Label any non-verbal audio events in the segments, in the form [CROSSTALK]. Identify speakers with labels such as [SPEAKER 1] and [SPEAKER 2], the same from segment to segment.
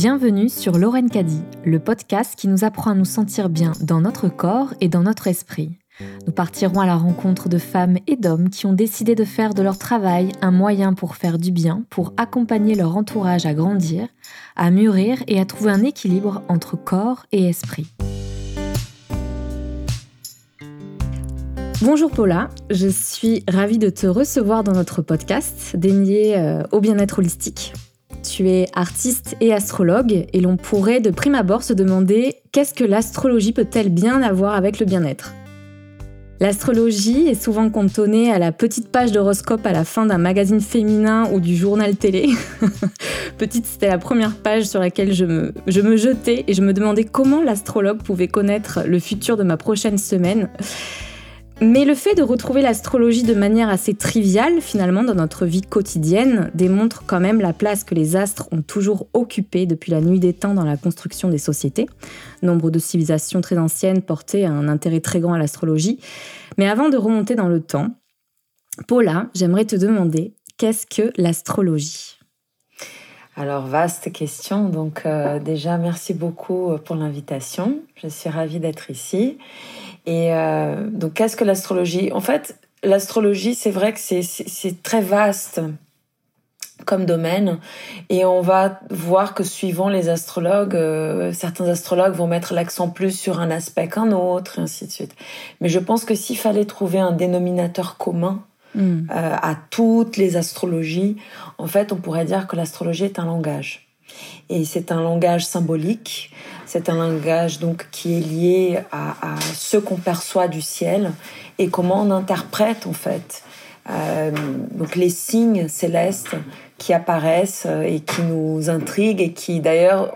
[SPEAKER 1] Bienvenue sur Lorraine Caddy, le podcast qui nous apprend à nous sentir bien dans notre corps et dans notre esprit. Nous partirons à la rencontre de femmes et d'hommes qui ont décidé de faire de leur travail un moyen pour faire du bien, pour accompagner leur entourage à grandir, à mûrir et à trouver un équilibre entre corps et esprit. Bonjour Paula, je suis ravie de te recevoir dans notre podcast dédié euh, au bien-être holistique. Tu es artiste et astrologue et l'on pourrait de prime abord se demander qu'est-ce que l'astrologie peut-elle bien avoir avec le bien-être? L'astrologie est souvent cantonnée à la petite page d'horoscope à la fin d'un magazine féminin ou du journal télé. [LAUGHS] Petite, c'était la première page sur laquelle je me, je me jetais et je me demandais comment l'astrologue pouvait connaître le futur de ma prochaine semaine. Mais le fait de retrouver l'astrologie de manière assez triviale finalement dans notre vie quotidienne démontre quand même la place que les astres ont toujours occupée depuis la nuit des temps dans la construction des sociétés. Nombre de civilisations très anciennes portaient un intérêt très grand à l'astrologie. Mais avant de remonter dans le temps, Paula, j'aimerais te demander, qu'est-ce que l'astrologie?
[SPEAKER 2] Alors, vaste question. Donc, euh, déjà, merci beaucoup pour l'invitation. Je suis ravie d'être ici. Et euh, donc, qu'est-ce que l'astrologie? En fait, l'astrologie, c'est vrai que c'est très vaste comme domaine et on va voir que suivant les astrologues, euh, certains astrologues vont mettre l'accent plus sur un aspect qu'un autre et ainsi de suite. Mais je pense que s'il fallait trouver un dénominateur commun mm. euh, à toutes les astrologies, en fait, on pourrait dire que l'astrologie est un langage. Et c'est un langage symbolique, c'est un langage donc qui est lié à, ce qu'on perçoit du ciel et comment on interprète en fait euh, donc les signes célestes qui apparaissent et qui nous intriguent et qui d'ailleurs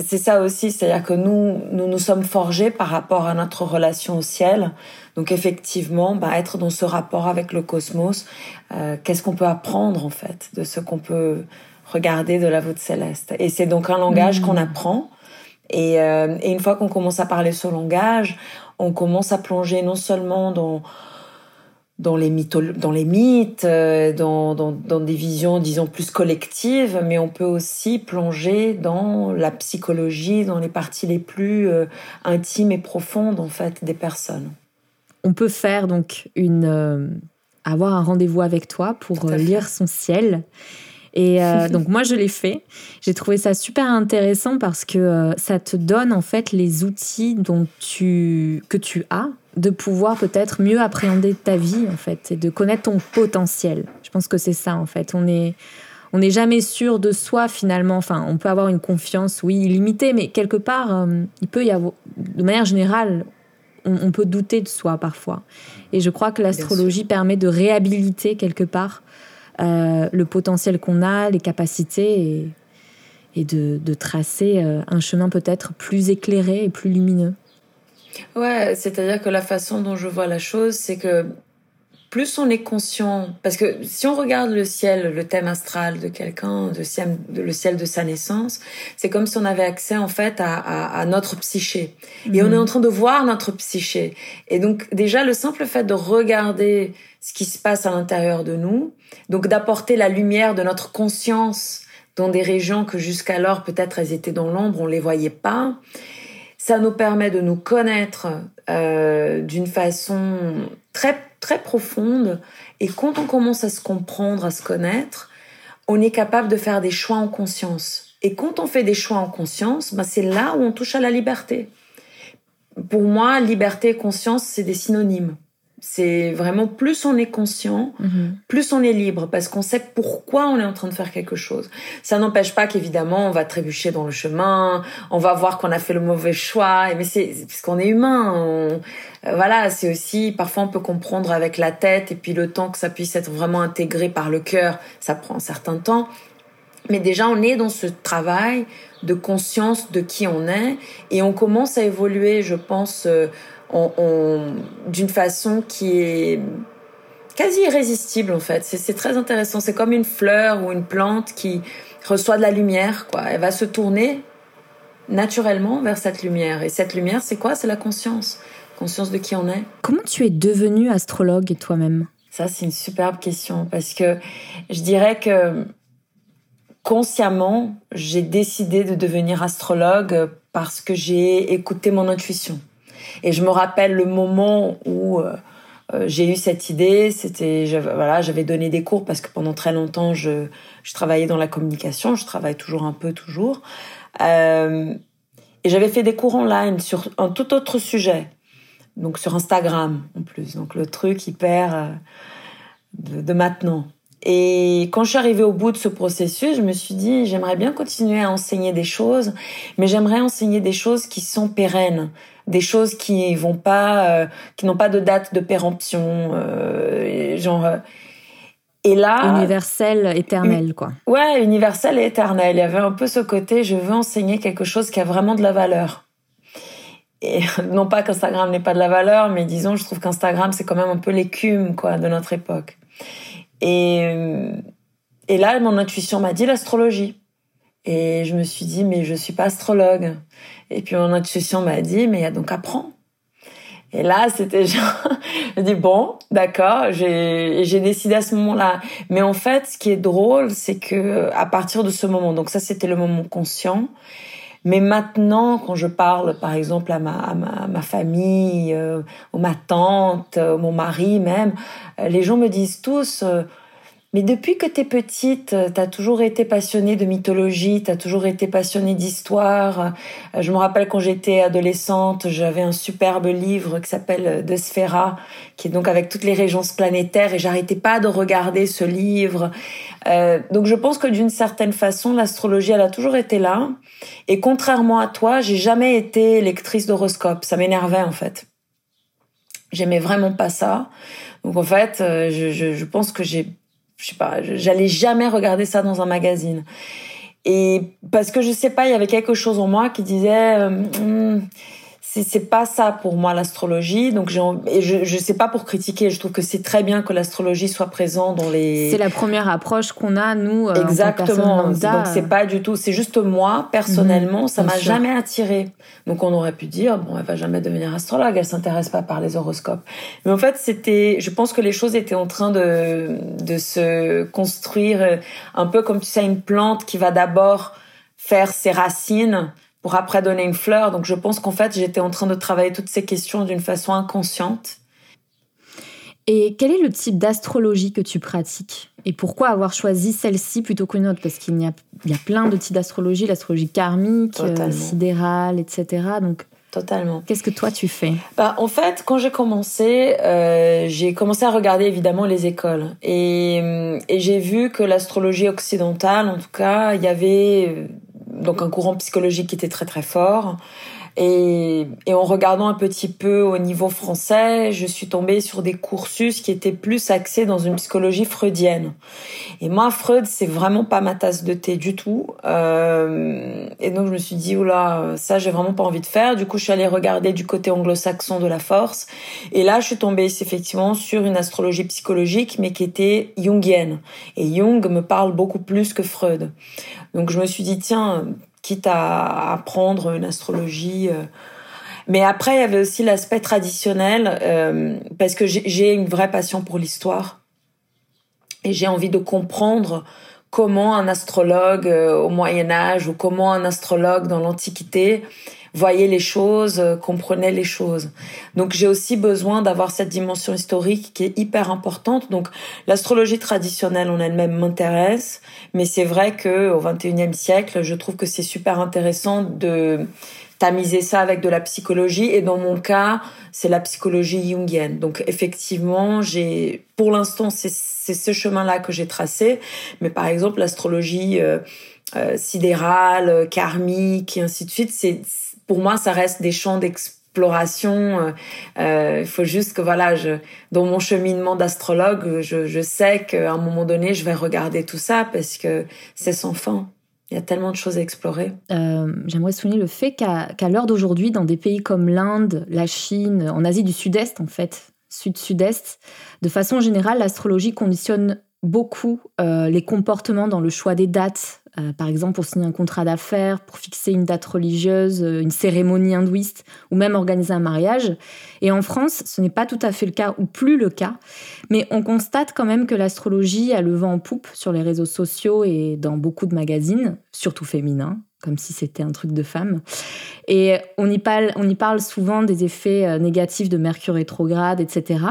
[SPEAKER 2] c'est ça aussi, c'est-à-dire que nous, nous nous sommes forgés par rapport à notre relation au ciel. Donc effectivement, bah, être dans ce rapport avec le cosmos, euh, qu'est-ce qu'on peut apprendre en fait de ce qu'on peut regarder de la voûte céleste. Et c'est donc un langage qu'on hmm. apprend. Et, euh, et, une fois qu'on commence à parler ce langage, on commence à plonger non seulement dans dans les, dans les mythes, euh, dans, dans, dans, des visions, disons, plus collectives, mais on peut aussi plonger dans la psychologie, dans les parties les plus euh, intimes et profondes, en fait, des personnes.
[SPEAKER 1] On peut faire donc une... avoir un rendez-vous avec toi pour lire son ciel. Et euh, [LAUGHS] donc moi, je l'ai fait. J'ai trouvé ça super intéressant parce que euh, ça te donne en fait les outils dont tu, que tu as de pouvoir peut-être mieux appréhender ta vie en fait et de connaître ton potentiel. Je pense que c'est ça en fait. On est on n'est jamais sûr de soi finalement. Enfin, on peut avoir une confiance, oui, illimitée, mais quelque part, euh, il peut y avoir, de manière générale, on, on, peut douter de soi parfois. Et je crois que l'astrologie permet de réhabiliter quelque part euh, le potentiel qu'on a, les capacités et, de, tracer euh, un chemin peut-être plus éclairé et plus lumineux.
[SPEAKER 2] Ouais, c'est-à-dire que la façon dont je vois la chose, c'est que plus on est conscient, parce que si on regarde le ciel, le thème astral de quelqu'un, le ciel de sa naissance, c'est comme si on avait accès en fait à, notre psyché. Et on est mhm. en train de voir notre psyché. Et donc déjà, le simple fait de regarder ce qui se passe à l'intérieur de nous, donc d'apporter la lumière de notre conscience dans des régions que jusqu'alors peut-être elles étaient dans l'ombre, on les voyait pas. Ça nous permet de nous connaître euh, d'une façon très très profonde. Et quand on commence à se comprendre, à se connaître, on est capable de faire des choix en conscience. Et quand on fait des choix en conscience, ben c'est là où on touche à la liberté. Pour moi, liberté et conscience, c'est des synonymes. C'est vraiment plus on est conscient, mhm. plus on est libre parce qu'on sait pourquoi on est en train de faire quelque chose. Ça n'empêche pas qu'évidemment on va trébucher dans le chemin, on va voir qu'on a fait le mauvais choix. Mais c'est parce qu'on est humain. Euh, voilà, c'est aussi parfois on peut comprendre avec la tête et puis le temps que ça puisse être vraiment intégré par le cœur, ça prend un certain temps. Mais déjà on est dans ce travail de conscience de qui on est et on commence à évoluer, je pense. Euh, d'une façon qui est quasi irrésistible en fait. C'est très intéressant. C'est comme une fleur ou une plante qui reçoit de la lumière. Quoi. Elle va se tourner naturellement vers cette lumière. Et cette lumière, c'est quoi? C'est la conscience. Conscience de qui on est.
[SPEAKER 1] Comment tu es devenue astrologue toi-même?
[SPEAKER 2] Ça, c'est une superbe question parce que je dirais que consciemment, j'ai décidé de devenir astrologue parce que j'ai écouté mon intuition. Et je me rappelle le moment où euh, euh, j'ai eu cette idée. C'était, voilà, j'avais donné des cours parce que pendant très longtemps, je, travaillais dans la communication. Je travaille toujours un peu, toujours. Euh, et j'avais fait des cours online sur un tout autre sujet. Donc sur Instagram en plus. Donc le truc hyper de, de maintenant. Et quand je suis arrivée au bout de ce processus, je me suis dit, j'aimerais bien continuer à enseigner des choses, mais j'aimerais enseigner des choses qui sont pérennes, des choses qui vont pas, euh, qui n'ont pas de date de péremption, euh, genre. Euh,
[SPEAKER 1] et là, universel, éternel, quoi.
[SPEAKER 2] Ouais, universel et éternel. Il y avait un peu ce côté, je veux enseigner quelque chose qui a vraiment de la valeur. Et [LAUGHS] non pas qu'Instagram n'ait pas de la valeur, mais disons, je trouve qu'Instagram c'est quand même un peu l'écume, quoi, de notre époque. Et, et là, mon intuition m'a dit l'astrologie. Et je me suis dit, mais je suis pas astrologue. Et puis mon intuition m'a dit, mais donc apprends. Et là, c'était genre, [LAUGHS] je dis bon, d'accord, j'ai décidé à ce moment-là. Mais en fait, ce qui est drôle, c'est que à partir de ce moment, donc ça c'était le moment conscient. Mais maintenant, quand je parle, par exemple, à ma, à ma, ma famille, euh, ou ma tante, euh, mon mari même, euh, les gens me disent tous, euh, mais depuis que t'es petite, euh, t'as toujours été passionnée de mythologie, t'as toujours été passionnée d'histoire. Euh, je me rappelle quand j'étais adolescente, j'avais un superbe livre qui s'appelle De Sphera, qui est donc avec toutes les régences planétaires, et j'arrêtais pas de regarder ce livre. Euh, donc je pense que d'une certaine façon, l'astrologie, elle a toujours été là. Et contrairement à toi, j'ai jamais été lectrice d'horoscope. Ça m'énervait en fait. J'aimais vraiment pas ça. Donc en fait, je, je, je pense que j'ai je sais pas, j'allais jamais regarder ça dans un magazine. Et parce que je sais pas, il y avait quelque chose en moi qui disait, euh, hmm, c'est pas ça pour moi l'astrologie. Donc j'ai et je je sais pas pour critiquer. Je trouve que c'est très bien que l'astrologie soit présente dans les.
[SPEAKER 1] C'est la première approche qu'on a nous.
[SPEAKER 2] Euh, Exactement. Donc c'est pas du tout. C'est juste moi personnellement, mhm, ça m'a jamais attiré. Donc on aurait pu dire bon, elle va jamais devenir astrologue. Elle s'intéresse pas par les horoscopes. Mais en fait c'était. Je pense que les choses étaient en train de de se construire euh, un peu comme tu sais une plante qui va d'abord faire ses racines pour après donner une fleur. Donc je pense qu'en fait, j'étais en train de travailler toutes ces questions d'une façon inconsciente.
[SPEAKER 1] Et quel est le type d'astrologie que tu pratiques? Et pourquoi avoir choisi celle-ci plutôt qu'une autre? Parce qu'il y y a plein de types d'astrologie, l'astrologie karmique, euh, sidérale, etc. Donc,
[SPEAKER 2] Totalement.
[SPEAKER 1] Qu'est-ce que toi tu fais?
[SPEAKER 2] Bah, En fait, quand j'ai commencé, euh, j'ai commencé à regarder évidemment les écoles. Et, et j'ai vu que l'astrologie occidentale, en tout cas, il y avait donc un courant psychologique qui était très très fort. Et, et, en regardant un petit peu au niveau français, je suis tombée sur des cursus qui étaient plus axés dans une psychologie freudienne. Et moi, Freud, c'est vraiment pas ma tasse de thé du tout. Euh, et donc je me suis dit, oula, ça, j'ai vraiment pas envie de faire. Du coup, je suis allée regarder du côté anglo-saxon de la force. Et là, je suis tombée effectivement sur une astrologie psychologique, mais qui était jungienne. Et Jung me parle beaucoup plus que Freud. Donc je me suis dit, tiens, quitte à apprendre une astrologie. Euh. Mais après, il y avait aussi l'aspect traditionnel, euh, parce que j'ai une vraie passion pour l'histoire. Et j'ai envie de comprendre comment un astrologue euh, au Moyen Âge ou comment un astrologue dans l'Antiquité voyait les choses, euh, comprenait les choses. Donc j'ai aussi besoin d'avoir cette dimension historique qui est hyper importante. Donc l'astrologie traditionnelle en elle-même m'intéresse, mais c'est vrai que au 21e siècle, je trouve que c'est super intéressant de tamiser ça avec de la psychologie et dans mon cas, c'est la psychologie jungienne. Donc effectivement, j'ai pour l'instant c'est ce chemin-là que j'ai tracé, mais par exemple l'astrologie euh, euh, sidérale, karmique et ainsi de suite, c'est pour moi, ça reste des champs d'exploration. Euh, euh, il faut juste que voilà, dans mon cheminement d'astrologue, je, sais qu'à un moment donné, je vais regarder tout ça parce que c'est sans fin. Il y a tellement de choses à explorer.
[SPEAKER 1] Euh, J'aimerais souligner le fait qu'à l'heure d'aujourd'hui, dans des pays comme l'Inde, la Chine, en Asie du Sud-Est en fait, Sud-Sud-Est, de façon générale, l'astrologie conditionne beaucoup les comportements dans le choix des dates, euh, par exemple pour signer un contrat d'affaires, pour fixer une date religieuse, euh, une cérémonie hindouiste ou même organiser un mariage. Et en France, ce n'est pas tout à fait le cas ou plus le cas, mais on constate quand même que l'astrologie a le vent en poupe sur les réseaux sociaux et dans beaucoup de magazines, surtout féminins, comme si c'était un truc de femme. Et on y parle, on y parle souvent des effets euh, négatifs de Mercure rétrograde, etc.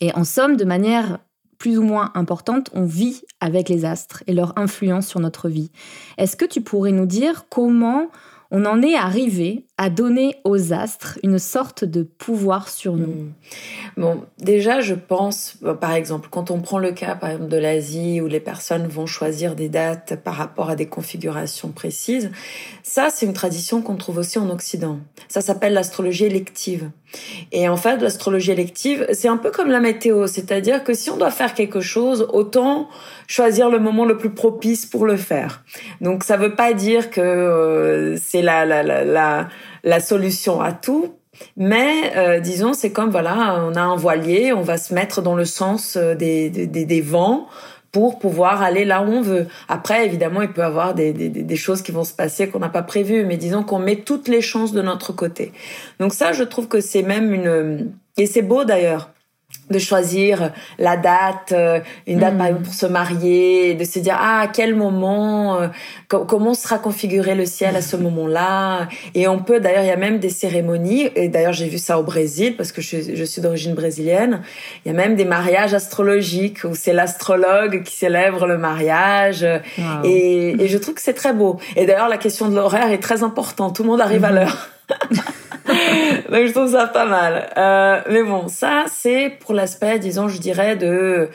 [SPEAKER 1] Et en somme, de manière plus ou moins importante, on vit avec les astres et leur influence sur notre vie. Est-ce que tu pourrais nous dire comment on en est arrivé à donner aux astres une sorte de pouvoir sur nous hmm.
[SPEAKER 2] Bon, déjà, je pense, par exemple, quand on prend le cas, par exemple, de l'Asie, où les personnes vont choisir des dates par rapport à des configurations précises, ça, c'est une tradition qu'on trouve aussi en Occident. Ça s'appelle l'astrologie élective. Et en fait, l'astrologie élective, c'est un peu comme la météo, c'est-à-dire que si on doit faire quelque chose, autant choisir le moment le plus propice pour le faire. Donc ça veut pas dire que euh, c'est la, la, la, solution à tout, mais euh, disons, c'est comme voilà, on a un voilier, on va se mettre dans le sens euh, des, des, des vents pour pouvoir aller là où on veut. Après, évidemment, il peut y avoir des, des, des choses qui vont se passer qu'on n'a pas prévues, mais disons qu'on met toutes les chances de notre côté. Donc ça, je trouve que c'est même une... Et c'est beau d'ailleurs de choisir la date, euh, une date par hmm. exemple pour se marier, de se dire ah à quel moment, euh, comment sera configuré le ciel à ce [LAUGHS] moment-là. Et on peut d'ailleurs il y a même des cérémonies et d'ailleurs j'ai vu ça au Brésil parce que je, je suis d'origine brésilienne. Il y a même des mariages astrologiques où c'est l'astrologue qui célèbre le mariage et, et, je trouve que c'est très beau. Et d'ailleurs la question de l'horaire est très importante. Tout le monde arrive à hmm. l'heure. [LAUGHS] Donc je trouve ça pas mal. Euh, mais bon, ça c'est pour l'aspect, disons, je dirais de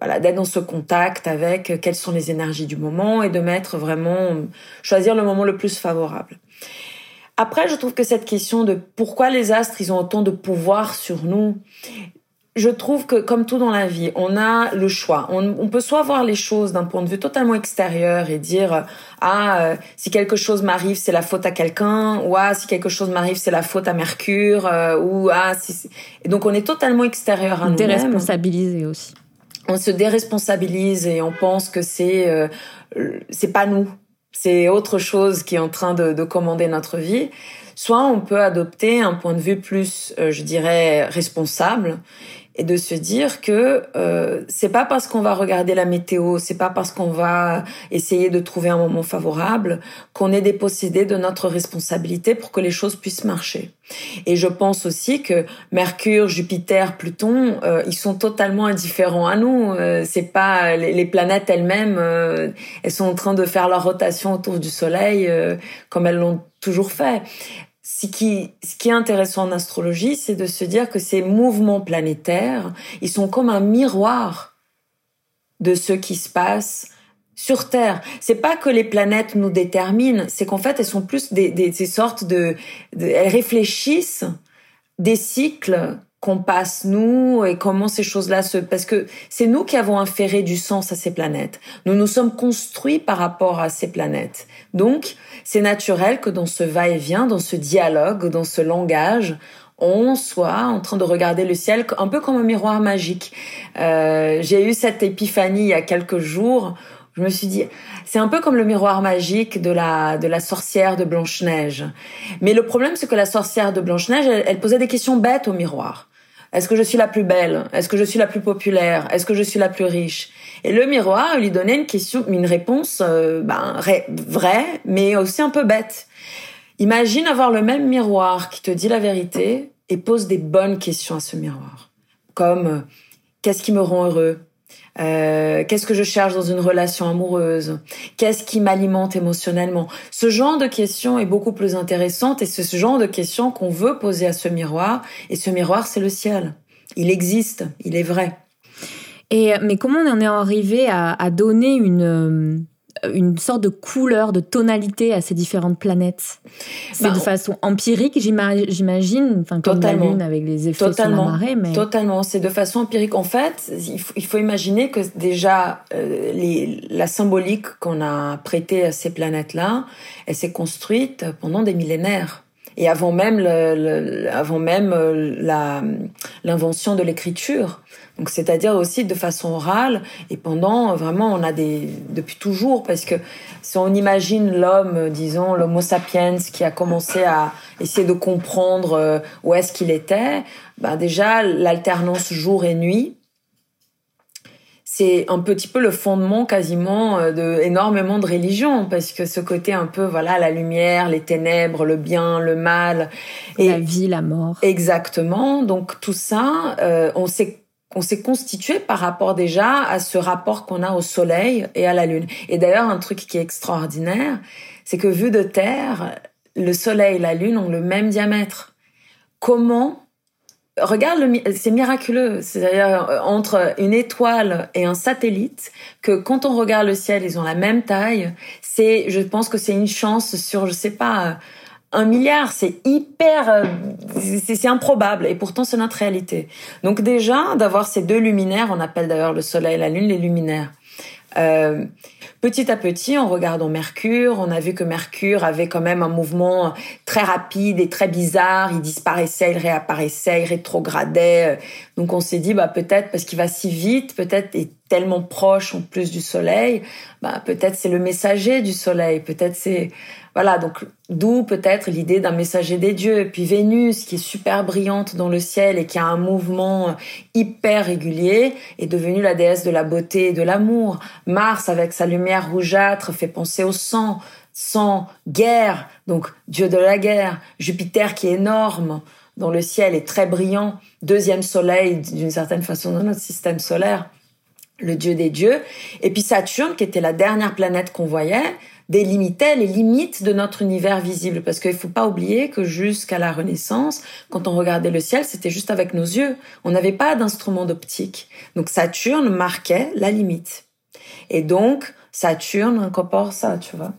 [SPEAKER 2] voilà d'être dans ce contact avec quelles sont les énergies du moment et de mettre vraiment choisir le moment le plus favorable. Après, je trouve que cette question de pourquoi les astres ils ont autant de pouvoir sur nous, je trouve que comme tout dans la vie, on a le choix. On, peut soit voir les choses d'un point de vue totalement extérieur et dire ah euh, si quelque chose m'arrive c'est la faute à quelqu'un ou ah si quelque chose m'arrive c'est la faute à Mercure euh, ou ah si et donc on est totalement extérieur à nous-mêmes.
[SPEAKER 1] Déresponsabilisé aussi.
[SPEAKER 2] On se déresponsabilise et on pense que c'est euh, c'est pas nous, c'est autre chose qui est en train de, de commander notre vie soit on peut adopter un point de vue plus, je dirais, responsable et de se dire que euh, c'est pas parce qu'on va regarder la météo, c'est pas parce qu'on va essayer de trouver un moment favorable qu'on est dépossédé de notre responsabilité pour que les choses puissent marcher. Et je pense aussi que Mercure, Jupiter, Pluton, euh, ils sont totalement indifférents à nous. Euh, c'est pas les, planètes elles-mêmes, euh, elles sont en train de faire leur rotation autour du Soleil comme elles l'ont toujours fait ce qui, est intéressant en astrologie, c'est de se dire que ces mouvements planétaires, ils sont comme un miroir de ce qui se passe sur Terre. C'est pas que les planètes nous déterminent, c'est qu'en fait, elles sont plus des, sortes de, elles réfléchissent des cycles qu'on passe nous et comment ces choses-là se parce que c'est nous qui avons inféré du sens à ces planètes. Nous nous sommes construits par rapport à ces planètes. Donc, c'est naturel que dans ce va-et-vient, dans ce dialogue, dans ce langage, on soit en train de regarder le ciel un peu comme un miroir magique. Euh, j'ai eu cette épiphanie il y a quelques jours. Je me suis dit, c'est un peu comme le miroir magique de la de la sorcière de Blanche Neige. Mais le problème, c'est que la sorcière de Blanche Neige, elle posait des questions bêtes au miroir. Est-ce que je suis la plus belle? Est-ce que je suis la plus populaire? Est-ce que je suis la plus riche? Et le miroir lui donnait une question, une réponse euh, ben, vraie, mais aussi un peu bête. Imagine avoir le même miroir qui te dit la vérité et pose des bonnes questions à ce miroir, comme euh, qu'est-ce qui me rend heureux? Euh, qu'est-ce que je cherche dans une relation amoureuse? Qu'est-ce qui m'alimente émotionnellement? Ce genre de questions est beaucoup plus intéressante et c'est ce genre de questions qu'on veut poser à ce miroir. Et ce miroir, c'est le ciel. Il existe, il est vrai.
[SPEAKER 1] Et mais comment on en est arrivé à donner une une sorte de couleur, de tonalité à ces différentes planètes. C'est de bah, façon empirique, j'imagine, enfin comme la Lune avec les effets
[SPEAKER 2] totalement,
[SPEAKER 1] sur la marée. Mais...
[SPEAKER 2] Totalement, c'est de façon empirique. En fait, il faut, imaginer que déjà, euh, les, la symbolique qu'on a prêtée à ces planètes-là, elle s'est construite pendant des millénaires. Et avant même le, avant même euh, la l'invention de l'écriture. Donc c'est-à-dire aussi de façon orale et pendant vraiment on a des depuis toujours parce que si on imagine l'homme disons l'homo sapiens qui a commencé à essayer de comprendre euh, où est-ce qu'il était, ben déjà l'alternance jour et nuit c'est un petit peu le fondement quasiment euh, de énormément de religions parce que ce côté un peu voilà la lumière, les ténèbres, le bien, le mal
[SPEAKER 1] et la vie, la mort.
[SPEAKER 2] Exactement. Donc tout ça, euh, on s'est on s'est constitué par rapport déjà à ce rapport qu'on a au soleil et à la lune. Et d'ailleurs un truc qui est extraordinaire, c'est que vu de terre, le soleil et la lune ont le même diamètre. Comment Regarde, c'est miraculeux. C'est-à-dire euh, entre une étoile et un satellite, que quand on regarde le ciel, ils ont la même taille. C'est, je pense que c'est une chance sur, je sais pas, un milliard. C'est hyper, euh, c'est improbable. Et pourtant, c'est notre réalité. Donc déjà, d'avoir ces deux luminaires, on appelle d'ailleurs le Soleil et la Lune les luminaires. Euh, petit à petit, en regardant Mercure, on a vu que Mercure avait quand même un mouvement très rapide et très bizarre. Il disparaissait, il réapparaissait, il rétrogradait. Donc on s'est dit, bah peut-être parce qu'il va si vite, peut-être est tellement proche en plus du Soleil, bah peut-être c'est le messager du Soleil, peut-être c'est voilà, donc d'où peut-être l'idée d'un messager des dieux. Puis Vénus, qui est super brillante dans le ciel et qui a un mouvement hyper régulier, est devenue la déesse de la beauté et de l'amour. Mars, avec sa lumière rougeâtre, fait penser au sang. Sang, guerre, donc dieu de la guerre. Jupiter qui est énorme dans le ciel est très brillant. Deuxième soleil d'une certaine façon dans notre système solaire le dieu des dieux. Et puis Saturne, qui était la dernière planète qu'on voyait, délimitait les limites de notre univers visible. Parce qu'il ne faut pas oublier que jusqu'à la Renaissance, quand on regardait le ciel, c'était juste avec nos yeux. On n'avait pas d'instrument d'optique. Donc Saturne marquait la limite. Et donc, Saturne incorpore ça, tu vois.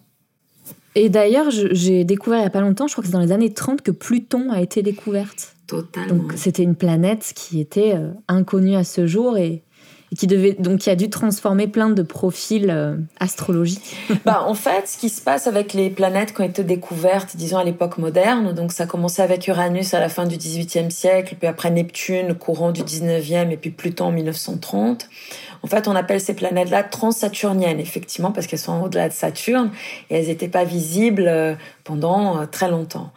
[SPEAKER 1] Et d'ailleurs, j'ai découvert il n'y a pas longtemps, je crois que c'est dans les années 30 que Pluton a été découverte.
[SPEAKER 2] Totalement.
[SPEAKER 1] Donc c'était une planète qui était euh, inconnue à ce jour et qui devait donc qui a dû transformer plein de profils euh, astrologiques. [LAUGHS]
[SPEAKER 2] bah en fait, ce qui se passe avec les planètes qui ont été découvertes, disons à l'époque moderne, donc ça a commencé avec Uranus à la fin du XVIIIe siècle, puis après Neptune courant du XIXe et puis Pluton en 1930. En fait, on appelle ces planètes-là transsaturniennes, effectivement, parce qu'elles sont au-delà de Saturne et elles n'étaient pas visibles euh, pendant euh, très longtemps.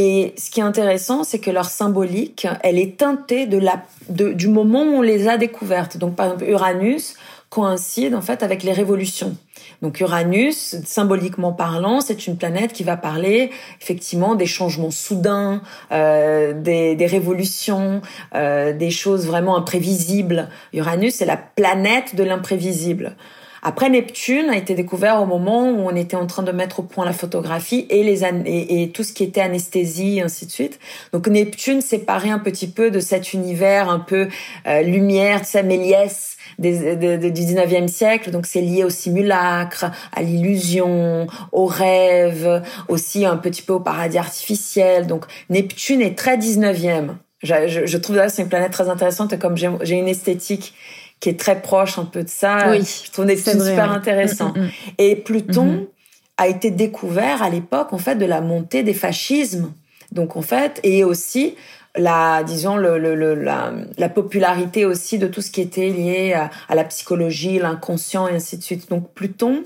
[SPEAKER 2] Et ce qui est intéressant, c'est que leur symbolique, elle est teintée de la, du moment où on les a découvertes. Donc, par exemple, Uranus coïncide en fait avec les révolutions. Donc Uranus, symboliquement parlant, c'est une planète qui va parler effectivement des changements soudains, euh, des, des, révolutions, euh, des choses vraiment imprévisibles. Uranus, c'est la planète de l'imprévisible. Après, Neptune a été découvert au moment où on était en train de mettre au point la photographie et les et, et tout ce qui était anesthésie, ainsi de suite. Donc Neptune séparait un petit peu de cet univers un peu euh, lumière, tu sais, Méliès des, du 19e siècle. Donc c'est lié au simulacre, à l'illusion, au rêve, aussi un petit peu au paradis artificiel. Donc Neptune est très 19e. Je, je, je trouve que c'est une planète très intéressante comme j'ai une esthétique qui est très proche un peu de ça.
[SPEAKER 1] Oui,
[SPEAKER 2] je trouve c'est super intéressant. Mm, mm, mm. Et Pluton a été découvert à l'époque en fait de la montée des fascismes. Donc en fait et aussi la disons le, le, la, la, popularité aussi de tout ce qui était lié à, à la psychologie, l'inconscient et ainsi de suite. Donc Pluton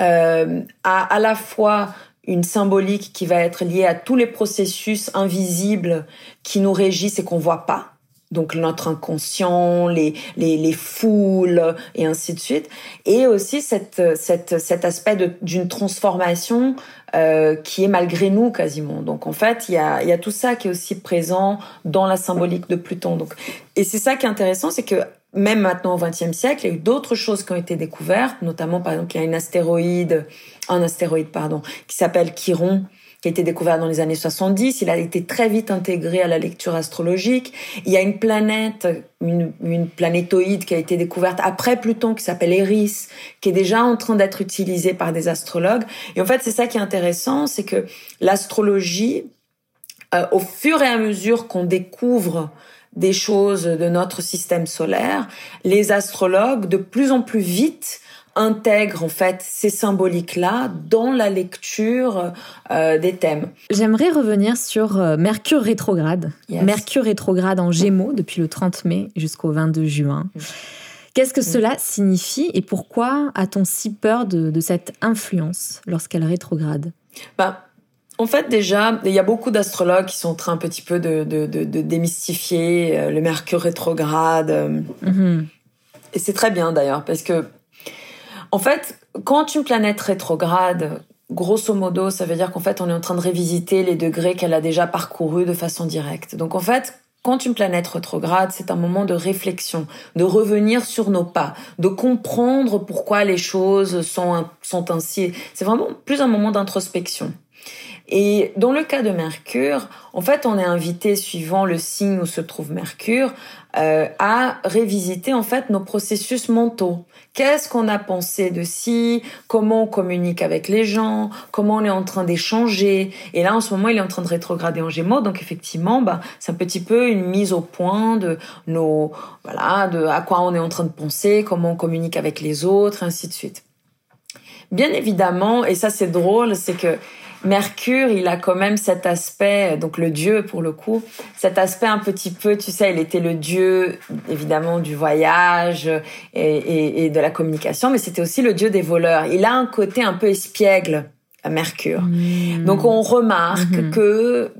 [SPEAKER 2] euh, a à la fois une symbolique qui va être liée à tous les processus invisibles qui nous régissent et qu'on voit pas donc notre inconscient, les, les, les foules et ainsi de suite, et aussi cette, cette, cet aspect d'une transformation euh, qui est malgré nous quasiment. Donc en fait, il y a, y a tout ça qui est aussi présent dans la symbolique de Pluton. Donc, et c'est ça qui est intéressant, c'est que même maintenant au XXe siècle, il y a eu d'autres choses qui ont été découvertes, notamment par exemple il y a une astéroïde, un astéroïde pardon, qui s'appelle Chiron, qui a été découvert dans les années 70. Il a été très vite intégré à la lecture astrologique. Il y a une planète, une, une planétoïde qui a été découverte après Pluton, qui s'appelle Eris, qui est déjà en train d'être utilisée par des astrologues. Et en fait, c'est ça qui est intéressant, c'est que l'astrologie, euh, au fur et à mesure qu'on découvre des choses de notre système solaire, les astrologues, de plus en plus vite, intègre en fait ces symboliques-là dans la lecture euh, des thèmes.
[SPEAKER 1] J'aimerais revenir sur euh, Mercure rétrograde. Mercure rétrograde en Gémeaux depuis le 30 mai jusqu'au 22 juin. Mm. Qu'est-ce que mm. cela signifie et pourquoi a-t-on si peur de, cette influence lorsqu'elle rétrograde?
[SPEAKER 2] Bah, en fait, déjà, il y a beaucoup d'astrologues qui sont en train un petit peu de, démystifier euh, le Mercure rétrograde. Mm-hmm. Et c'est très bien d'ailleurs, parce que en fait, quand une planète rétrograde, grosso modo, ça veut dire qu'en fait, on est en train de révisiter les degrés qu'elle a déjà parcourus de façon directe. Donc en fait, quand une planète rétrograde, c'est un moment de réflexion, de revenir sur nos pas, de comprendre pourquoi les choses sont, sont ainsi. C'est vraiment plus un moment d'introspection. Et dans le cas de Mercure, en fait, on est invité, suivant le signe où se trouve Mercure, euh, à révisiter en fait nos processus mentaux. Qu'est-ce qu'on a pensé de si Comment on communique avec les gens? Comment on est en train d'échanger? Et là, en ce moment, il est en train de rétrograder en Gémeaux, donc effectivement, bah, c'est un petit peu une mise au point de nos voilà, de à quoi on est en train de penser, comment on communique avec les autres, ainsi de suite. Bien évidemment, et ça c'est drôle, c'est que Mercure, il a quand même cet aspect, donc le dieu pour le coup, cet aspect un petit peu, tu sais, il était le dieu évidemment du voyage et, de la communication, mais c'était aussi le dieu des voleurs. Il a un côté un peu espiègle, à Mercure. Mmh. Donc on remarque mmh. que,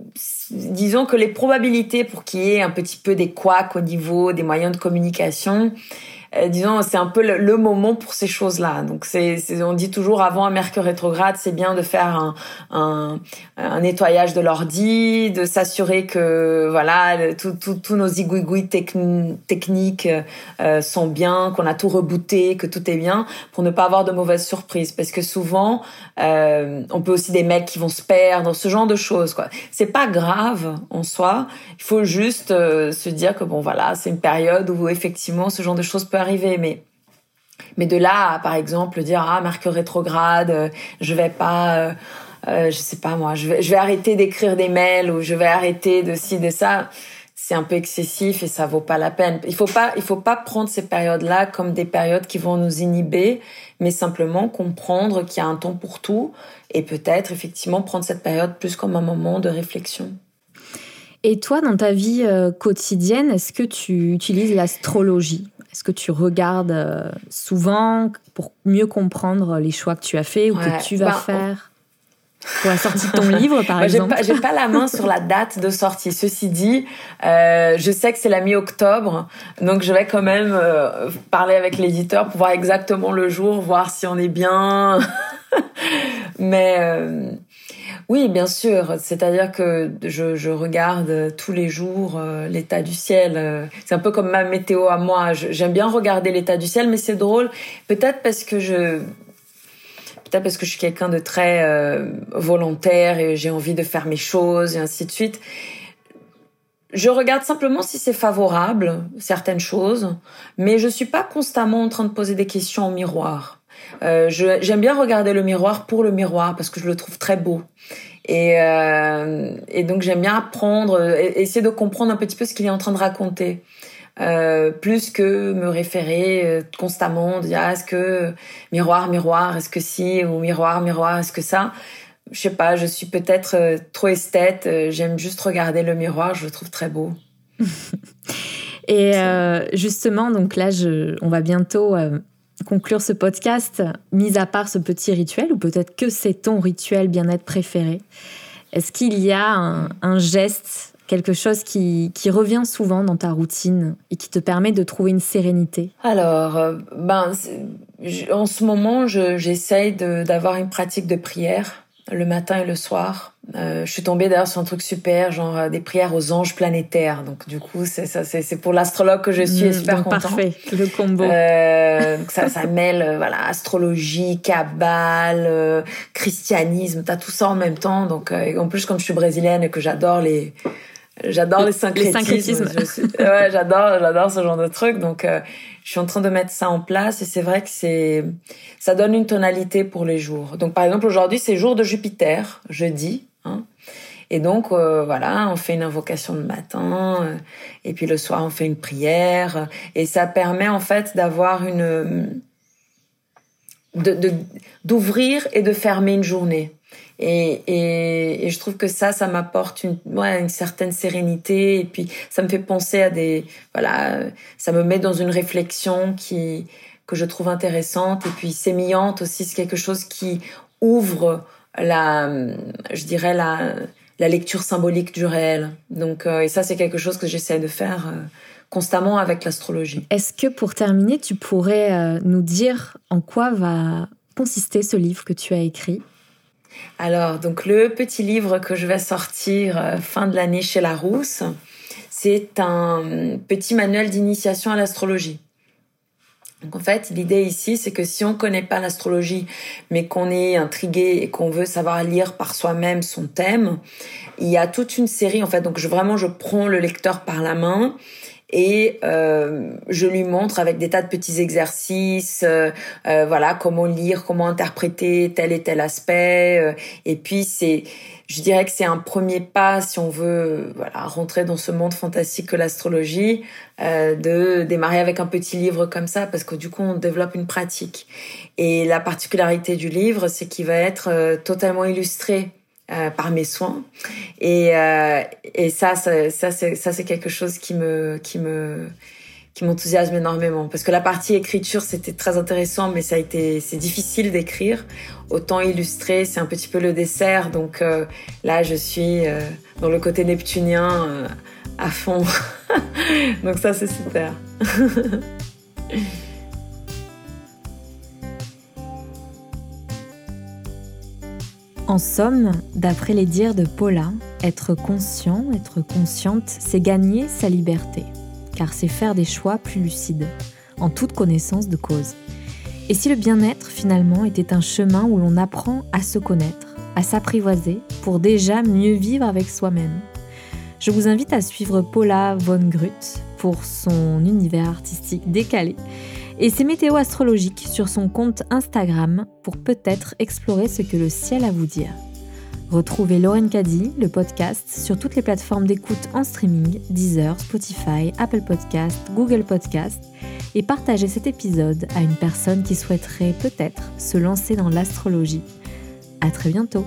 [SPEAKER 2] disons que les probabilités pour qu'il y ait un petit peu des couacs au niveau des moyens de communication, euh, disons, c'est un peu le, moment pour ces choses-là. Donc, c'est, on dit toujours avant un Mercure rétrograde, c'est bien de faire un, un, un nettoyage de l'ordi, de s'assurer que voilà, tous nos igouigouis techniques euh, sont bien, qu'on a tout rebooté, que tout est bien, pour ne pas avoir de mauvaises surprises. Parce que souvent, euh, on peut aussi des mecs qui vont se perdre, ce genre de choses. Quoi. C'est pas grave en soi. Il faut juste euh, se dire que bon, voilà, c'est une période où effectivement ce genre de choses peut mais mais de là, par exemple, dire ah Mercure rétrograde, euh, je vais pas, euh, euh, je sais pas moi, je vais, je vais arrêter d'écrire des mails ou je vais arrêter de ci de ça. C'est un peu excessif et ça vaut pas la peine. Il faut pas, il faut pas prendre ces périodes-là comme des périodes qui vont nous inhiber, mais simplement comprendre qu'il y a un temps pour tout et peut-être effectivement prendre cette période plus comme un moment de réflexion.
[SPEAKER 1] Et toi, dans ta vie quotidienne, est-ce que tu utilises l'astrologie? Est-ce que tu regardes euh, souvent pour mieux comprendre les choix que tu as faits ou que tu vas bah, faire? Pour la sortie de ton [LAUGHS] livre, par bah, exemple
[SPEAKER 2] J'ai pas, pas la main sur la date de sortie. Ceci dit, euh, je sais que c'est la mi-octobre, donc je vais quand même euh, parler avec l'éditeur pour voir exactement le jour, voir si on est bien. [LAUGHS] Mais oui, bien sûr. C'est-à-dire que je, je, regarde tous les jours euh, l'état du ciel. C'est un peu comme ma météo à moi. J'aime bien regarder l'état du ciel, mais c'est drôle. Peut-être parce que je peut-être parce que je suis quelqu'un de très euh, volontaire et j'ai envie de faire mes choses et ainsi de suite. Je regarde simplement si c'est favorable, certaines choses, mais je suis pas constamment en train de poser des questions au miroir. Euh, j'aime bien regarder le miroir pour le miroir parce que je le trouve très beau. Et, euh, et donc j'aime bien apprendre, essayer de comprendre un petit peu ce qu'il est en train de raconter. Euh, plus que me référer euh, constamment, dire ah, est-ce que miroir, miroir, est-ce que si, ou miroir, miroir, est-ce que ça? Je sais pas, je suis peut-être trop esthète, j'aime juste regarder le miroir, je le trouve très beau. [LAUGHS]
[SPEAKER 1] Et justement, donc là, je, on va bientôt conclure ce podcast, mis à part ce petit rituel, ou peut-être que c'est ton rituel bien-être préféré, est-ce qu'il y a un, geste, quelque chose qui, revient souvent dans ta routine et qui te permet de trouver une sérénité?
[SPEAKER 2] Alors, euh, ben, en ce moment, j'essaye d'avoir une pratique de prière le matin et le soir. Euh, je suis tombée d'ailleurs sur un truc super, genre euh, des prières aux anges planétaires. Donc du coup, c'est ça, c'est pour l'astrologue que je suis, mmh, super content.
[SPEAKER 1] Parfait, le combo.
[SPEAKER 2] Euh, ça, [LAUGHS] ça mêle euh, voilà astrologie, cabale, euh, christianisme, t'as tout ça en même temps. Donc en plus, comme je suis brésilienne et que j'adore les J'adore les syncrétismes. ouais, j'adore, j'adore ce genre de truc. Donc, euh, je suis en train de mettre ça en place et c'est vrai que c'est, ça donne une tonalité pour les jours. Donc, par exemple, aujourd'hui, c'est jour de Jupiter, jeudi. Hein. Et donc, euh, voilà, on fait une invocation le matin euh, et puis le soir, on fait une prière. Et ça permet en fait d'avoir une d'ouvrir et de fermer une journée. Et, et, et, je trouve que ça, ça m'apporte une, ouais, une certaine sérénité. Et puis, ça me fait penser à des, voilà, ça me met dans une réflexion qui, que je trouve intéressante. Et puis, sémillante aussi, c'est quelque chose qui ouvre la, je dirais la, la lecture symbolique du réel. Donc, euh, et ça, c'est quelque chose que j'essaie de faire euh, constamment avec l'astrologie.
[SPEAKER 1] Est-ce que pour terminer, tu pourrais euh, nous dire en quoi va consister ce livre que tu as écrit?
[SPEAKER 2] Alors, donc le petit livre que je vais sortir euh, fin de l'année chez Larousse, c'est un petit manuel d'initiation à l'astrologie. Donc en fait, l'idée ici, c'est que si on connaît pas l'astrologie, mais qu'on est intrigué et qu'on veut savoir lire par soi-même son thème, il y a toute une série en fait. Donc vraiment, je prends le lecteur par la main et euh, je lui montre avec des tas de petits exercices, euh, euh, voilà, comment lire, comment interpréter tel et tel aspect. et puis c'est, je dirais que c'est un premier pas si on veut, voilà, rentrer dans ce monde fantastique que l'astrologie, de démarrer avec un petit livre comme ça, parce que du coup on développe une pratique. Et la particularité du livre, c'est qu'il va être totalement illustré. Euh, par mes soins et, euh, et ça ça, ça c'est quelque chose qui me qui me qui m'enthousiasme énormément. Parce que la partie écriture c'était très intéressant mais ça a été c'est difficile d'écrire. Autant illustrer c'est un petit peu le dessert. Donc euh, là je suis dans le côté neptunien à fond. [LAUGHS] Donc ça c'est super. [LAUGHS]
[SPEAKER 1] En somme, d'après les dires de Paula, être conscient, être consciente, c'est gagner sa liberté, car c'est faire des choix plus lucides, en toute connaissance de cause. Et si le bien-être, finalement, était un chemin où l'on apprend à se connaître, à s'apprivoiser, pour déjà mieux vivre avec soi-même? Je vous invite à suivre Paula von Grut pour son univers artistique décalé et ses météos astrologiques sur son compte Instagram pour peut-être explorer ce que le ciel a à vous dire. Retrouvez Lauren Caddy, le podcast, sur toutes les plateformes d'écoute en streaming, Deezer, Spotify, Apple Podcast, Google Podcast, et partagez cet épisode à une personne qui souhaiterait peut-être se lancer dans l'astrologie. À très bientôt!